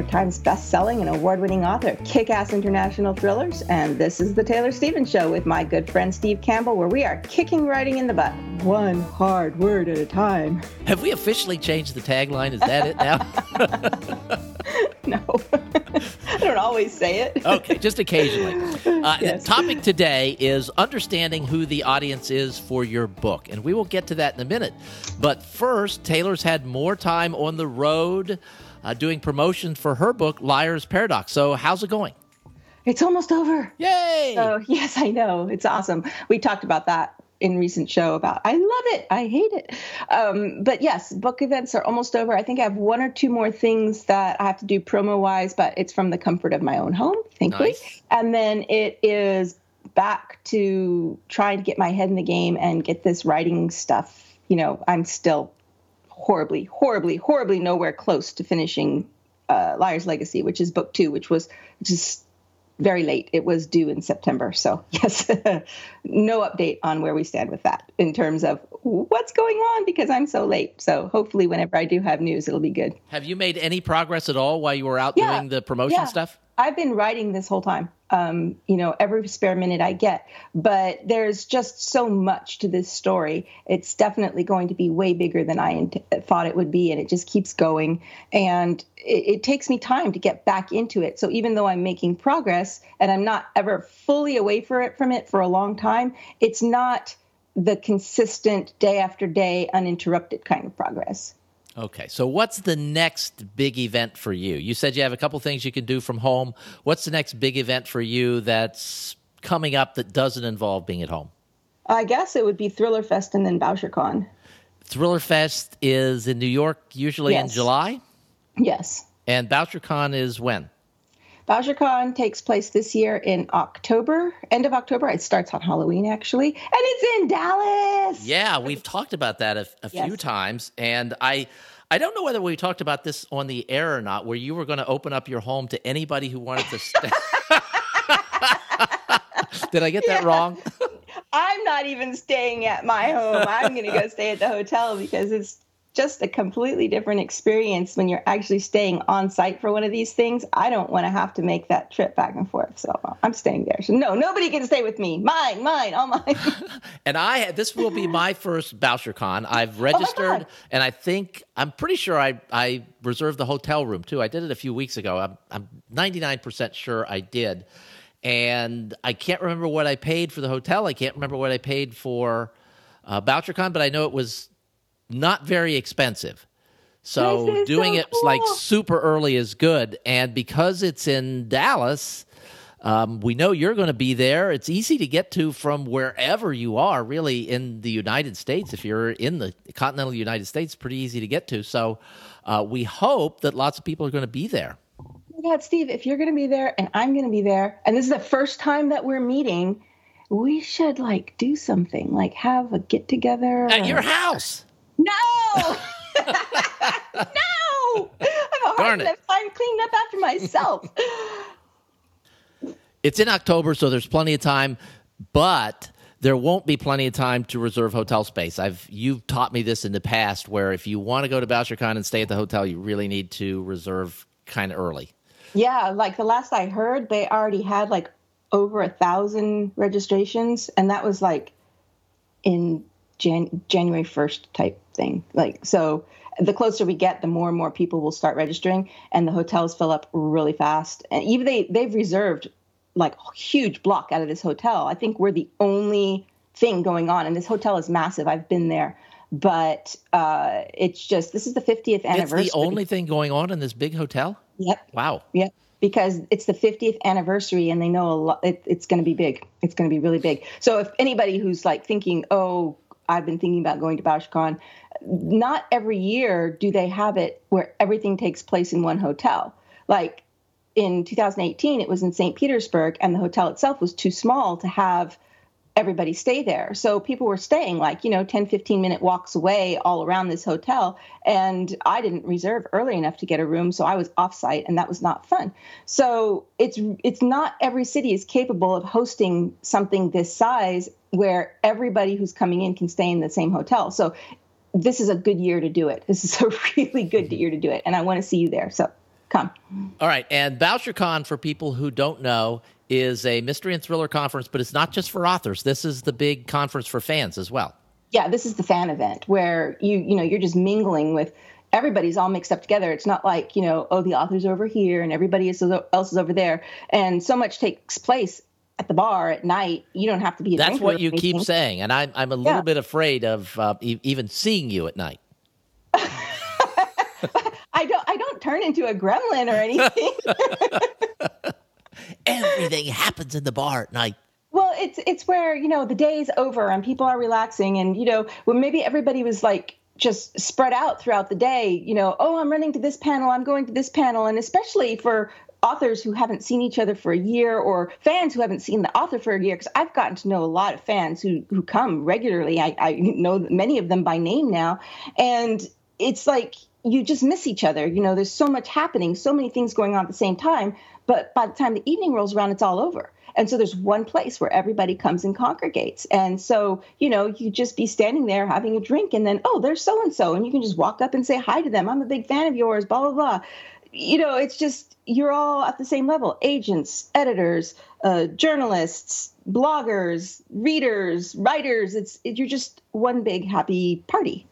York Times best-selling and award-winning author of kick-ass international thrillers, and this is the Taylor Stevens Show with my good friend Steve Campbell, where we are kicking writing in the butt, one hard word at a time. Have we officially changed the tagline? Is that it now? no, I don't always say it. okay, just occasionally. Uh, Yes. The topic today is understanding who the audience is for your book, and we will get to that in a minute. But first, Taylor's had more time on the road uh, doing promotion for her book, Liar's Paradox. So, how's it going? It's almost over. Yay! Oh, yes, I know. It's awesome. We talked about that in recent show about I love it. I hate it. Um, but yes, book events are almost over. I think I have one or two more things that I have to do promo wise, but it's from the comfort of my own home, thankfully. Nice. And then it is back to trying to get my head in the game and get this writing stuff. You know, I'm still horribly, horribly, horribly nowhere close to finishing uh, Liar's Legacy, which is book two, which was just very late. It was due in September. So, yes, no update on where we stand with that in terms of what's going on because I'm so late. So, hopefully, whenever I do have news, it'll be good. Have you made any progress at all while you were out Yeah. doing the promotion Yeah. stuff? I've been writing this whole time, um, you know, every spare minute I get, but there's just so much to this story. It's definitely going to be way bigger than I int- thought it would be, and it just keeps going. And it, it takes me time to get back into it. So even though I'm making progress and I'm not ever fully away for it from it for a long time, it's not the consistent day after day uninterrupted kind of progress. Okay, so what's the next big event for you? You said you have a couple things you can do from home. What's the next big event for you that's coming up that doesn't involve being at home? I guess it would be Thriller Fest and then BoucherCon. Thriller Fest is in New York, usually in July, Yes. and BoucherCon is when? BoucherCon takes place this year in October, end of October. It starts on Halloween, actually, and it's in Dallas. Yeah, we've talked about that a, a few times, and I, I don't know whether we talked about this on the air or not, where you were going to open up your home to anybody who wanted to stay. Did I get that wrong? I'm not even staying at my home. I'm going to go stay at the hotel because it's just a completely different experience when you're actually staying on site for one of these things. I don't want to have to make that trip back and forth, so I'm staying there. So no, nobody can stay with me. Mine, mine, all mine. And I this will be my first BoucherCon. I've registered, God. and I think I'm pretty sure I I reserved the hotel room too. I did it a few weeks ago. I'm I'm 99 percent sure I did, and I can't remember what I paid for the hotel. I can't remember what I paid for uh, BoucherCon, but I know it was not very expensive. So doing so it like super early is good, and because it's in Dallas. Um, we know you're going to be there. It's easy to get to from wherever you are, really, in the United States. If you're in the continental United States, pretty easy to get to. So uh, we hope that lots of people are going to be there. Oh my God, Steve, if you're going to be there and I'm going to be there, and this is the first time that we're meeting, we should like do something, like have a get together. At your house. No! no! I have a Darn hard it. time cleaning up after myself. It's in October, so there's plenty of time, but there won't be plenty of time to reserve hotel space. I've you've taught me this in the past, where if you want to go to BoucherCon and stay at the hotel, you really need to reserve kind of early. yeah, like the last I heard, they already had like over a thousand registrations, and that was like in Jan- January 1st type thing. Like, so the closer we get, the more and more people will start registering, and the hotels fill up really fast. And even they they've reserved like a huge block out of this hotel. I think we're the only thing going on, and this hotel is massive. I've been there, but uh, it's just this is the 50th anniversary. It's the only thing going on in this big hotel. Yep. Wow. Yep. Because it's the 50th anniversary and they know a lot, it, it's going to be big. It's going to be really big. So if anybody who's like thinking, oh, I've been thinking about going to BoucherCon, not every year do they have it where everything takes place in one hotel. Like in 2018, it was in St. Petersburg, and the hotel itself was too small to have everybody stay there. So people were staying like, you know, 10, 15 minute walks away all around this hotel. And I didn't reserve early enough to get a room. So I was offsite and that was not fun. So it's it's not every city is capable of hosting something this size where everybody who's coming in can stay in the same hotel. So this is a good year to do it. This is a really good mm-hmm. year to do it. And I want to see you there. So come. All right. And BoucherCon, for people who don't know, is a mystery and thriller conference, but it's not just for authors. This is the big conference for fans as well. Yeah, this is the fan event where you you know you're just mingling with everybody's all mixed up together. It's not like you know oh the author's over here and everybody else is over there, and so much takes place at the bar at night. You don't have to be. That's what you keep saying, and I'm I'm a little yeah. bit afraid of uh, e- even seeing you at night. I don't I don't turn into a gremlin or anything. Everything happens in the bar at night. Well, it's it's where you know the day's over and people are relaxing, and you know when maybe everybody was like just spread out throughout the day. You know, oh, I'm running to this panel, I'm going to this panel, and especially for authors who haven't seen each other for a year or fans who haven't seen the author for a year because i've gotten to know a lot of fans who who come regularly I, I know many of them by name now and it's like you just miss each other you know there's so much happening so many things going on at the same time but by the time the evening rolls around, it's all over. And so there's one place where everybody comes and congregates. And so, you know, you just be standing there having a drink and then, oh, there's so and so. And you can just walk up and say hi to them. I'm a big fan of yours, blah, blah, blah. You know, it's just, you're all at the same level agents, editors, uh, journalists, bloggers, readers, writers. It's, it, you're just one big happy party.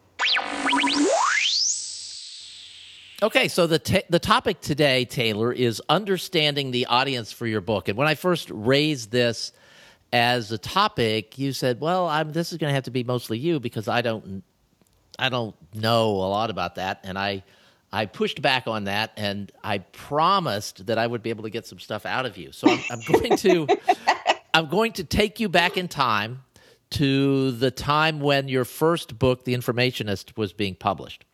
Okay, so the t- the topic today, Taylor, is understanding the audience for your book. And when I first raised this as a topic, you said, "Well, I'm, this is going to have to be mostly you because I don't I don't know a lot about that." And I I pushed back on that, and I promised that I would be able to get some stuff out of you. So I'm, I'm going to I'm going to take you back in time to the time when your first book, The Informationist, was being published.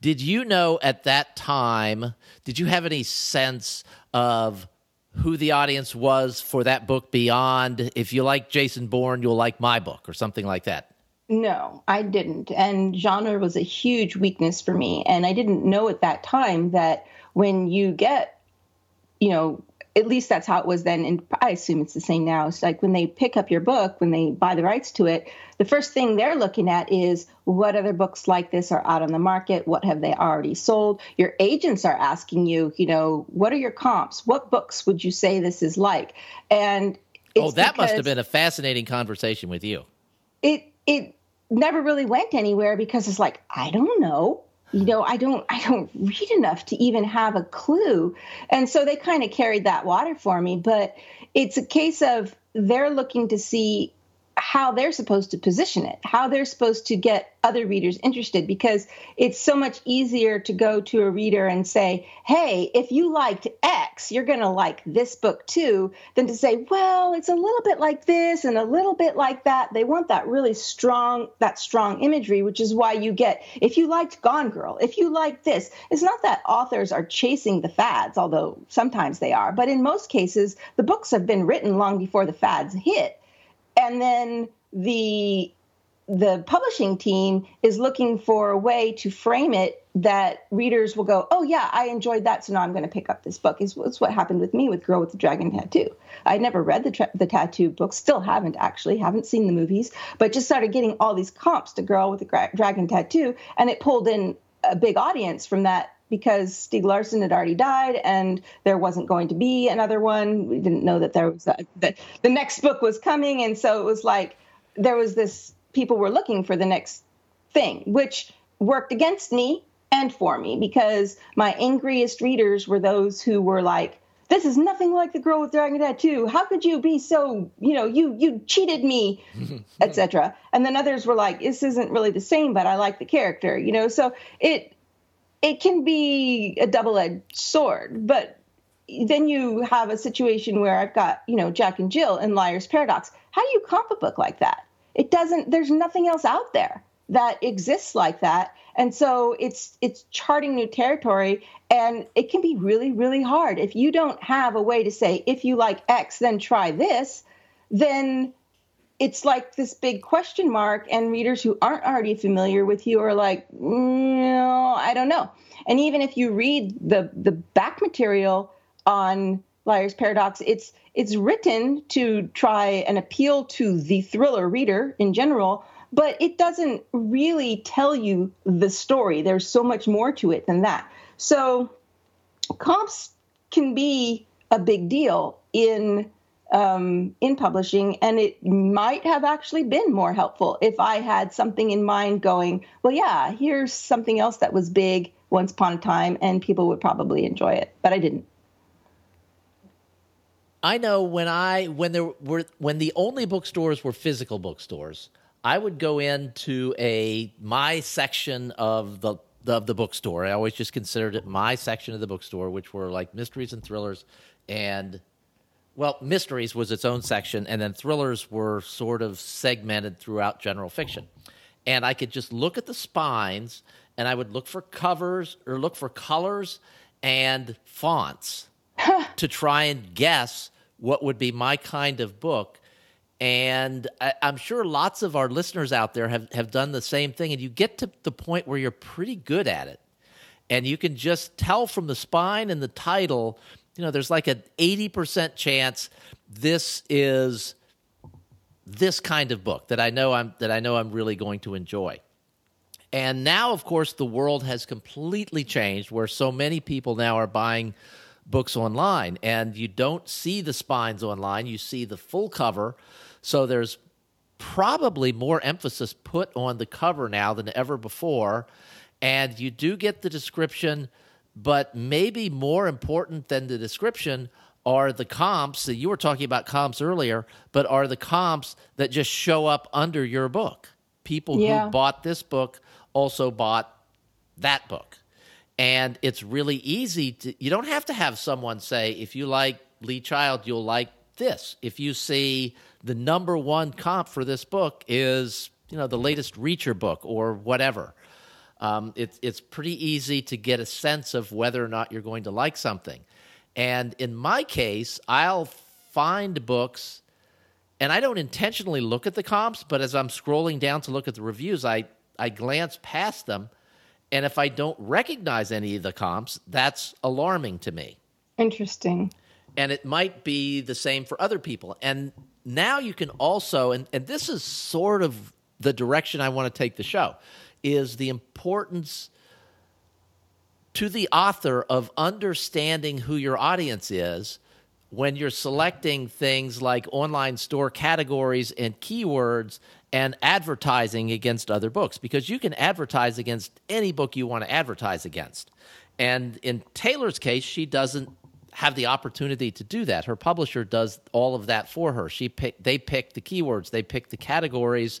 Did you know at that time, did you have any sense of who the audience was for that book beyond if you like Jason Bourne, you'll like my book or something like that? No, I didn't. And genre was a huge weakness for me. And I didn't know at that time that when you get, you know, at least that's how it was then and i assume it's the same now. It's like when they pick up your book when they buy the rights to it the first thing they're looking at is what other books like this are out on the market what have they already sold? Your agents are asking you you know what are your comps? What books would you say this is like? And oh that must have been a fascinating conversation with you. It it never really went anywhere because it's like i don't know you know i don't i don't read enough to even have a clue. And so they kind of carried that water for me but it's a case of they're looking to see how they're supposed to position it, how they're supposed to get other readers interested, because it's so much easier to go to a reader and say, hey, if you liked X, you're going to like this book too, than to say, well, it's a little bit like this and a little bit like that. They want that really strong, that strong imagery, which is why you get, if you liked Gone Girl, if you like this, it's not that authors are chasing the fads, although sometimes they are, but in most cases, the books have been written long before the fads hit and then the the publishing team is looking for a way to frame it that readers will go, oh yeah, I enjoyed that, so now I'm going to pick up this book. Is it's what happened with me with Girl with the Dragon Tattoo. I never read the tra- the tattoo book, still haven't actually, haven't seen the movies, but just started getting all these comps to Girl with the gra- Dragon Tattoo, and it pulled in a big audience from that because Stieg Larsson had already died and there wasn't going to be another one. We didn't know that there was a, that the next book was coming, and so it was like there was this people were looking for the next thing, which worked against me and for me because my angriest readers were those who were like this is nothing like the girl with dragon tattoo. How could you be so you know you you cheated me etc and then others were like this isn't really the same but i like the character you know? So it it can be a double-edged sword but then you have a situation where i've got you know jack and jill and liar's paradox. How do you comp a book like that? It doesn't there's nothing else out there that exists like that. And so it's it's charting new territory and it can be really really hard. If you don't have a way to say if you like x then try this then it's like this big question mark and readers who aren't already familiar with you are like no i don't know. And even if you read the the back material on liar's paradox it's it's written to try and appeal to the thriller reader in general but it doesn't really tell you the story. There's so much more to it than that. So comps can be a big deal in um, in publishing, and it might have actually been more helpful if I had something in mind going, well, yeah, here's something else that was big once upon a time, and people would probably enjoy it, but I didn't. I know when I when there were when the only bookstores were physical bookstores, I would go into a my section of the of the bookstore. I always just considered it my section of the bookstore, which were like mysteries and thrillers and well, mysteries was its own section, and then thrillers were sort of segmented throughout general fiction. And I could just look at the spines, and I would look for covers or look for colors and fonts to try and guess what would be my kind of book. And I, am sure lots of our listeners out there have, have done the same thing. And you get to the point where you're pretty good at it. And you can just tell from the spine and the title you know, there's like an 80% chance this is this kind of book that I know I'm that I know I'm really going to enjoy. And now of course the world has completely changed where so many people now are buying books online and you don't see the spines online, you see the full cover. So there's probably more emphasis put on the cover now than ever before and you do get the description but maybe more important than the description are the comps that you were talking about comps earlier, but are the comps that just show up under your book. People yeah. who bought this book also bought that book. And it's really easy to, you don't have to have someone say, if you like Lee Child, you'll like this. If you see the number one comp for this book is, you know, the latest Reacher book or whatever um, it's it's pretty easy to get a sense of whether or not you're going to like something. And in my case, I'll find books, and I don't intentionally look at the comps, but as I'm scrolling down to look at the reviews, I I glance past them, and if I don't recognize any of the comps, that's alarming to me. Interesting. And it might be the same for other people. And now you can also, and, and this is sort of the direction I want to take the show is the importance to the author of understanding who your audience is when you're selecting things like online store categories and keywords and advertising against other books because you can advertise against any book you want to advertise against. And in Taylor's case, she doesn't have the opportunity to do that. Her publisher does all of that for her. She pick, they pick the keywords, they pick the categories,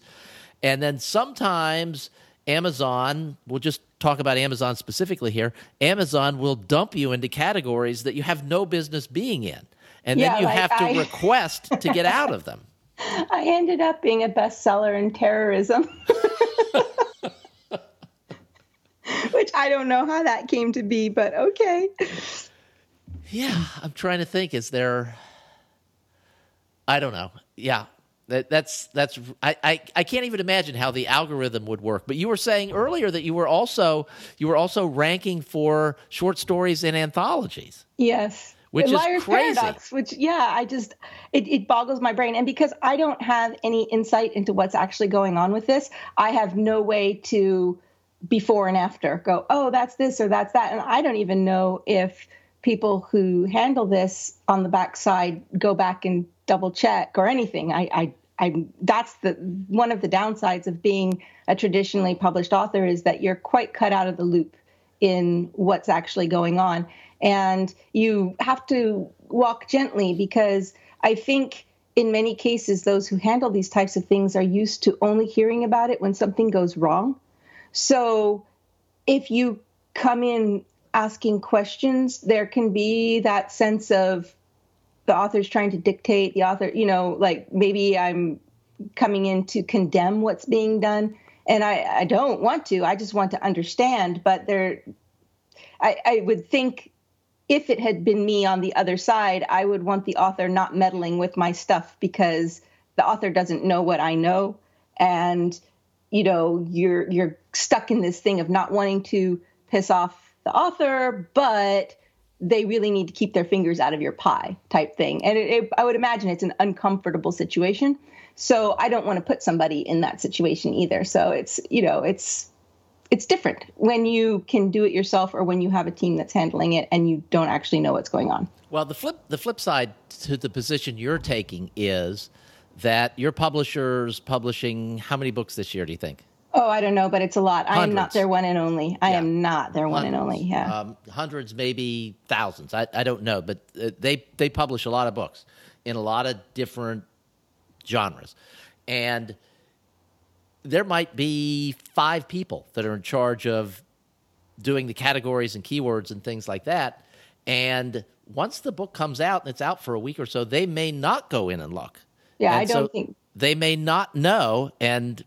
and then sometimes Amazon, we'll just talk about Amazon specifically here. Amazon will dump you into categories that you have no business being in. And yeah, then you like have to I... request to get out of them. I ended up being a bestseller in terrorism. Which I don't know how that came to be, but okay. Yeah, I'm trying to think. Is there. I don't know. Yeah, that, that's that's I, I, I can't even imagine how the algorithm would work. But you were saying earlier that you were also you were also ranking for short stories and anthologies. Yes. Which Liar's is crazy. Paradox, which yeah, I just it, it boggles my brain. And because I don't have any insight into what's actually going on with this, I have no way to before and after go, oh, that's this or that's that. And I don't even know if people who handle this on the backside go back and double check or anything. I, I, I, that's the one of the downsides of being a traditionally published author is that you're quite cut out of the loop in what's actually going on, and you have to walk gently because I think in many cases those who handle these types of things are used to only hearing about it when something goes wrong. So if you come in asking questions, there can be that sense of the author's trying to dictate the author you know like maybe i'm coming in to condemn what's being done and I, I don't want to. I just want to understand. But there, I, I would think if it had been me on the other side, I would want the author not meddling with my stuff because the author doesn't know what I know, and you know you're you're stuck in this thing of not wanting to piss off the author, but they really need to keep their fingers out of your pie type thing. And it, it, I would imagine it's an uncomfortable situation. So I don't want to put somebody in that situation either. So it's you know it's it's different when you can do it yourself or when you have a team that's handling it and you don't actually know what's going on. Well, the flip the flip side to the position you're taking is that your publisher's publishing how many books this year? Do you think? Oh, I don't know, but it's a lot. Hundreds. I am not their one and only. I yeah. am not their one hundreds. and only. Yeah, um, hundreds, maybe thousands. I, I don't know, but uh, they they publish a lot of books in a lot of different genres, and there might be five people that are in charge of doing the categories and keywords and things like that. And once the book comes out and it's out for a week or so, they may not go in and look. Yeah, and I don't so think they may not know. And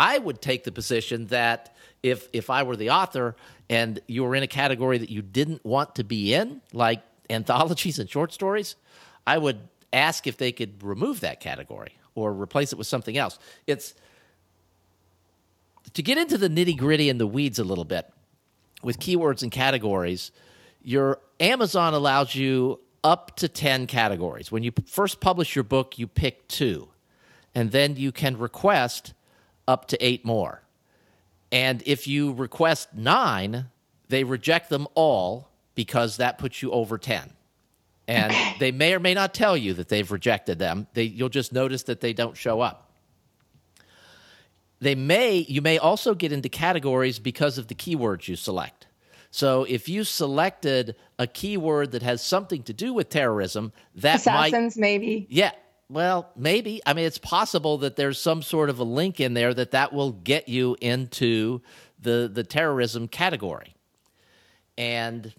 I would take the position that if if I were the author and you were in a category that you didn't want to be in, like anthologies and short stories, I would ask if they could remove that category or replace it with something else. It's to get into the nitty gritty and the weeds a little bit with keywords and categories. Your Amazon allows you up to 10 categories. When you first publish your book, you pick two, and then you can request up to eight more. And if you request nine, they reject them all because that puts you over 10. And okay. they may or may not tell you that they've rejected them. They, you'll just notice that they don't show up. They may you may also get into categories because of the keywords you select. So if you selected a keyword that has something to do with terrorism, that assassins might, maybe. Yeah, well, maybe. I mean, it's possible that there's some sort of a link in there that that will get you into the the terrorism category. And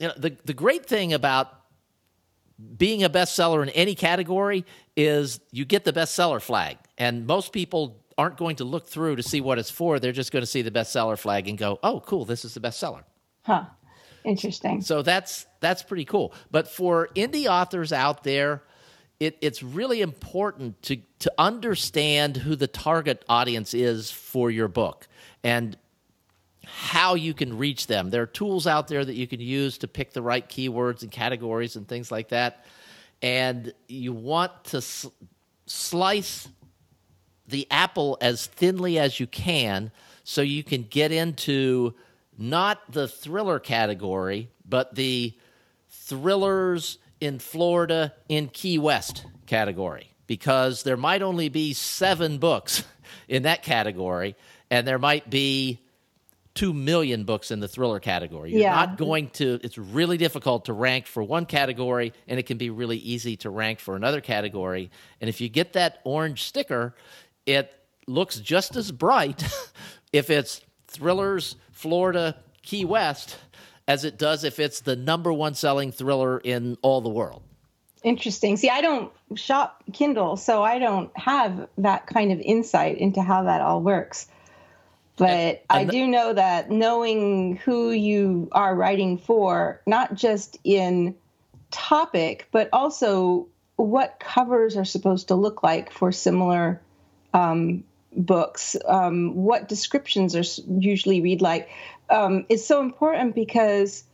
you know, the the great thing about being a bestseller in any category is you get the bestseller flag, and most people aren't going to look through to see what it's for. They're just going to see the bestseller flag and go, "Oh, cool, this is the bestseller." Huh. Interesting. So that's that's pretty cool. But for indie authors out there, it, it's really important to to understand who the target audience is for your book and how you can reach them. There are tools out there that you can use to pick the right keywords and categories and things like that. And you want to s- slice the apple as thinly as you can so you can get into not the thriller category, but the thrillers in Florida in Key West category because there might only be seven books in that category, and there might be two million books in the thriller category. You're yeah. not going to, it's really difficult to rank for one category, and it can be really easy to rank for another category. And if you get that orange sticker, it looks just as bright if it's thrillers, Florida, Key West, as it does if it's the number one selling thriller in all the world. Interesting. See, I don't shop Kindle, so I don't have that kind of insight into how that all works. But and, and I do know that knowing who you are writing for, not just in topic, but also what covers are supposed to look like for similar um, books, um, what descriptions are usually read like, um, is so important because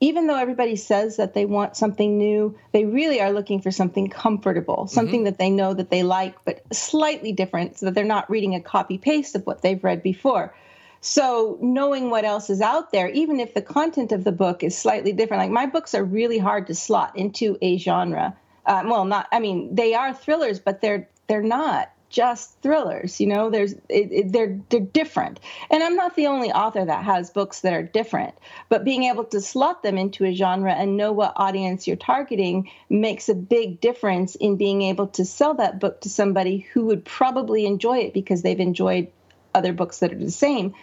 even though everybody says that they want something new, they really are looking for something comfortable, something mm-hmm. that they know that they like, but slightly different, so that they're not reading a copy paste of what they've read before. So, knowing what else is out there, even if the content of the book is slightly different, like my books are really hard to slot into a genre. Um, well, not, I mean, they are thrillers, but they're they're not just thrillers you know there's it, it, they're they're different and i'm not the only author that has books that are different but being able to slot them into a genre and know what audience you're targeting makes a big difference in being able to sell that book to somebody who would probably enjoy it because they've enjoyed other books that are the same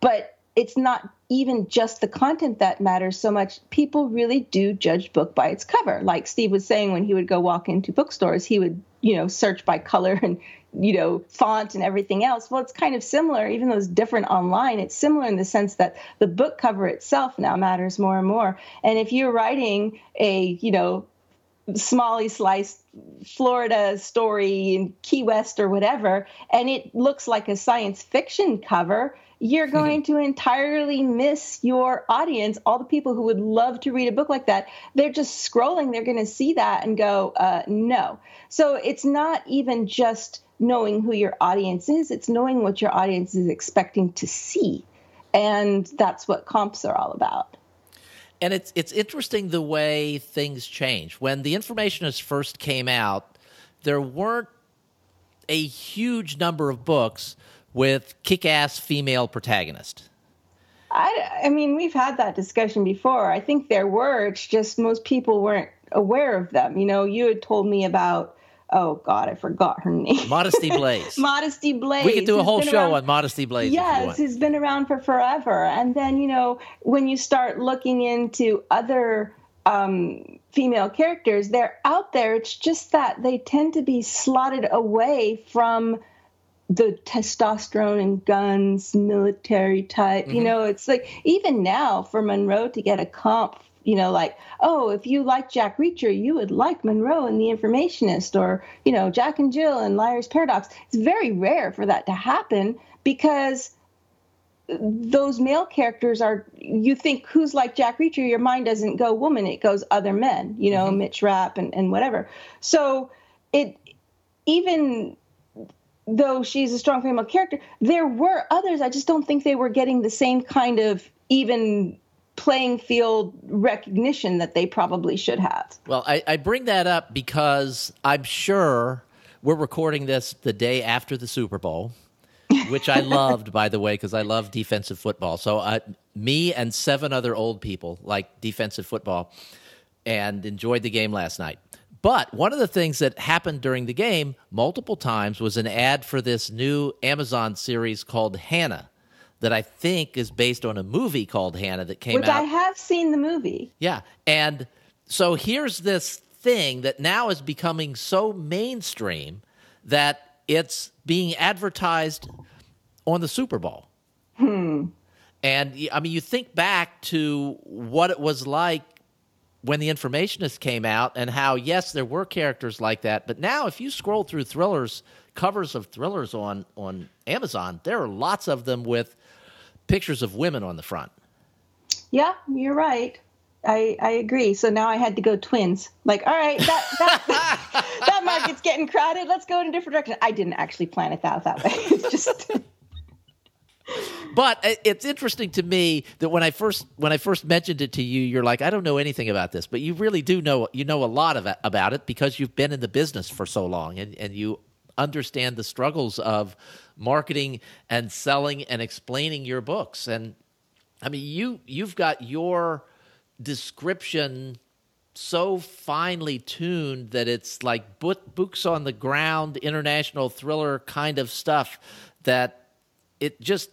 but it's not even just the content that matters so much. People really do judge book by its cover. Like Steve was saying, when he would go walk into bookstores, he would, you know, search by color and, you know, font and everything else. Well, it's kind of similar, even though it's different online. It's similar in the sense that the book cover itself now matters more and more. And if you're writing a, you know, smally sliced Florida story in Key West or whatever, and it looks like a science fiction cover, you're going to entirely miss your audience. All the people who would love to read a book like that, they're just scrolling, they're going to see that and go, uh, no. So it's not even just knowing who your audience is, it's knowing what your audience is expecting to see. And that's what comps are all about. And it's it's interesting the way things change. When the informationist first came out, there weren't a huge number of books with kick-ass female protagonist. I, I mean, we've had that discussion before. I think there were. It's just most people weren't aware of them. You know, you had told me about oh god, I forgot her name. Modesty Blaise. Modesty Blaise. We could do a whole show around, on Modesty Blaise. Yes, who's been around for forever. And then you know when you start looking into other um, female characters, they're out there. It's just that they tend to be slotted away from the testosterone and guns military type mm-hmm. you know it's like even now for monroe to get a comp you know, like, oh, if you like Jack Reacher, you would like Monroe and The Informationist, or, you know, Jack and Jill and Liar's Paradox. It's very rare for that to happen because those male characters are you think who's like Jack Reacher, your mind doesn't go woman, it goes other men, you know, mm-hmm. Mitch Rapp and, and whatever. So it even though she's a strong female character, there were others. I just don't think they were getting the same kind of even playing field recognition that they probably should have. Well, I, I, bring that up because I'm sure we're recording this the day after the Super Bowl, which I loved, by the way, because I love defensive football. So, uh, me and seven other old people like defensive football and enjoyed the game last night. But one of the things that happened during the game multiple times was an ad for this new Amazon series called Hanna that I think is based on a movie called Hannah that came Which out. Which I have seen the movie. Yeah. And so here's this thing that now is becoming so mainstream that it's being advertised on the Super Bowl. Hmm. And I mean, you think back to what it was like when the informationist came out and how yes there were characters like that but now if you scroll through thrillers covers of thrillers on on amazon there are lots of them with pictures of women on the front. Yeah, you're right. I, I agree. So now I had to go twins. Like, all right, that that, that market's getting crowded. Let's go in a different direction. I didn't actually plan it that that way. It's just. but it's interesting to me that when I first when I first mentioned it to you, you're like, I don't know anything about this, but you really do know you know a lot of, about it because you've been in the business for so long and, and you understand the struggles of marketing and selling and explaining your books. And I mean, you you've got your description so finely tuned that it's like books on the ground, international thriller kind of stuff that it just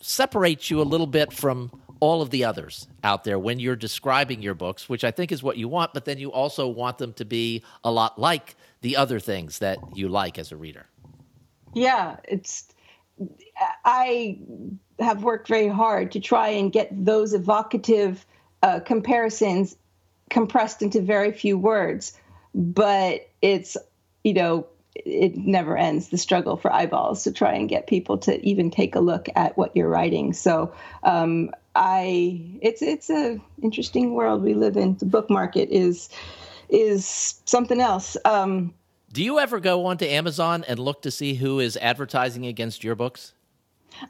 separates you a little bit from all of the others out there when you're describing your books, which I think is what you want, but then you also want them to be a lot like the other things that you like as a reader. Yeah, it's I have worked very hard to try and get those evocative uh, comparisons compressed into very few words, but it's you know it never ends the struggle for eyeballs to try and get people to even take a look at what you're writing. So um, I it's it's a interesting world we live in. The book market is is something else. Um, do you ever go onto Amazon and look to see who is advertising against your books?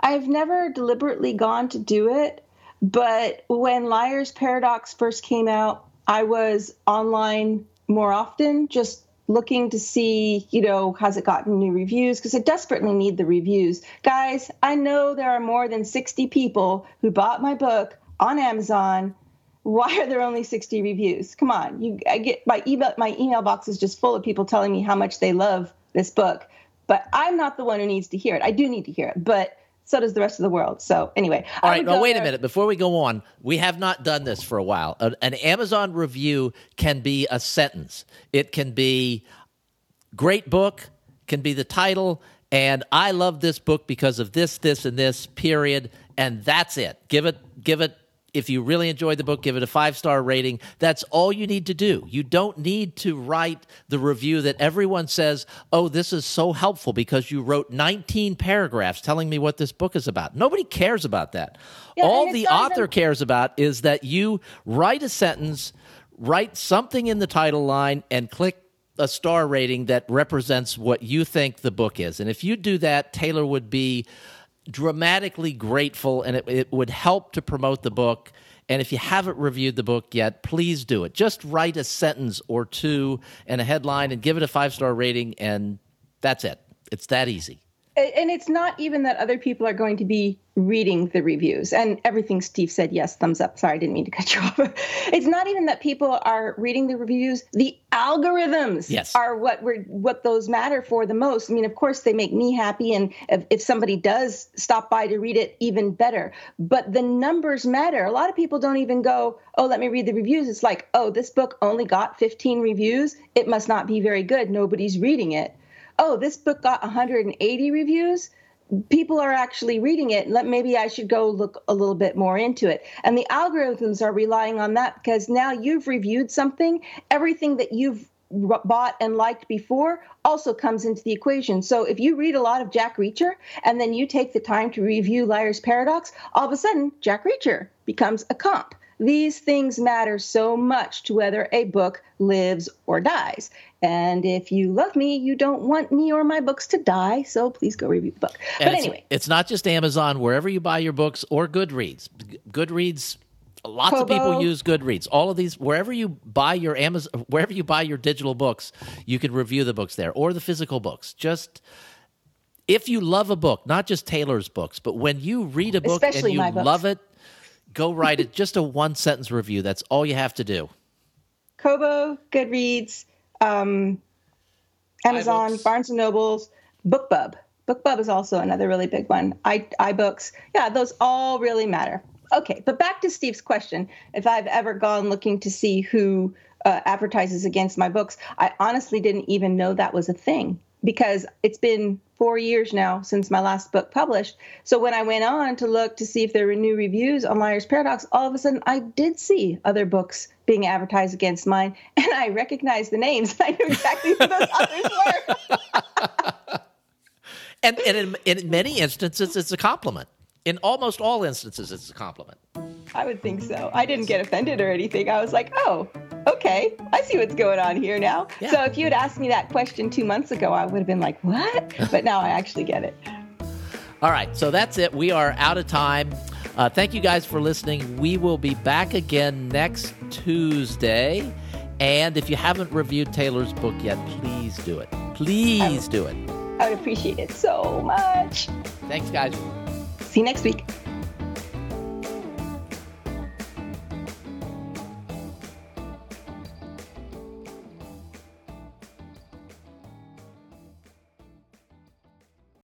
I've never deliberately gone to do it, but when Liar's Paradox first came out, I was online more often, just looking to see, you know, has it gotten new reviews? Because I desperately need the reviews. Guys, I know there are more than 60 people who bought my book on Amazon why are there only 60 reviews? Come on. You I get my email my email box is just full of people telling me how much they love this book, but I'm not the one who needs to hear it. I do need to hear it, but so does the rest of the world. So anyway, all right. Now wait there. a minute. Before we go on, we have not done this for a while. An, an Amazon review can be a sentence. It can be great book. Can be the title. And I love this book because of this, this, and this. Period. And that's it. Give it. Give it if you really enjoyed the book, give it a five star rating. That's all you need to do. You don't need to write the review that everyone says, oh, this is so helpful because you wrote 19 paragraphs telling me what this book is about. Nobody cares about that. Yeah, all the author even- cares about is that you write a sentence, write something in the title line, and click a star rating that represents what you think the book is. And if you do that, Taylor would be dramatically grateful and it, it would help to promote the book. And if you haven't reviewed the book yet, please do it. Just write a sentence or two and a headline and give it a five star rating, and that's it. It's that easy and it's not even that other people are going to be reading the reviews and everything Steve said, yes, thumbs up. Sorry, I didn't mean to cut you off. it's not even that people are reading the reviews. The algorithms yes. are what we're what those matter for the most. I mean, of course, they make me happy, and if, if somebody does stop by to read it, even better. But the numbers matter. A lot of people don't even go, oh, let me read the reviews. It's like, oh, this book only got 15 reviews. It must not be very good. Nobody's reading it oh, this book got 180 reviews. People are actually reading it. Let maybe I should go look a little bit more into it. And the algorithms are relying on that because now you've reviewed something. Everything that you've bought and liked before also comes into the equation. So if you read a lot of Jack Reacher and then you take the time to review Liar's Paradox, all of a sudden Jack Reacher becomes a comp. These things matter so much to whether a book lives or dies. And if you love me, you don't want me or my books to die. So please go review the book. And but it's, anyway, it's not just Amazon, wherever you buy your books or Goodreads. Goodreads lots Kobo. of people use goodreads all of these wherever you buy your amazon wherever you buy your digital books you can review the books there or the physical books just if you love a book not just taylor's books but when you read a book Especially and you love it go write it just a one sentence review that's all you have to do kobo goodreads um, Amazon, iBooks. Barnes and Nobles, BookBub. BookBub is also another really big one. I, iBooks. Yeah, those all really matter. Okay, but back to Steve's question. If I've ever gone looking to see who uh, advertises against my books, I honestly didn't even know that was a thing because it's been four years now since my last book published. So when I went on to look to see if there were new reviews on Liar's Paradox, all of a sudden I did see other books being advertised against mine, and I recognized the names. I knew exactly who those others were. and, and in, in many instances, it's a compliment. In almost all instances, it's a compliment. I would think so. I didn't get offended or anything. I was like, oh, okay, I see what's going on here now. Yeah. So if you had asked me that question two months ago, I would have been like, what? But now I actually get it. All right, so that's it. We are out of time. Uh, thank you guys for listening. We will be back again next Tuesday. And if you haven't reviewed Taylor's book yet, please do it. Please do it. I would appreciate it so much. Thanks, guys. See you next week.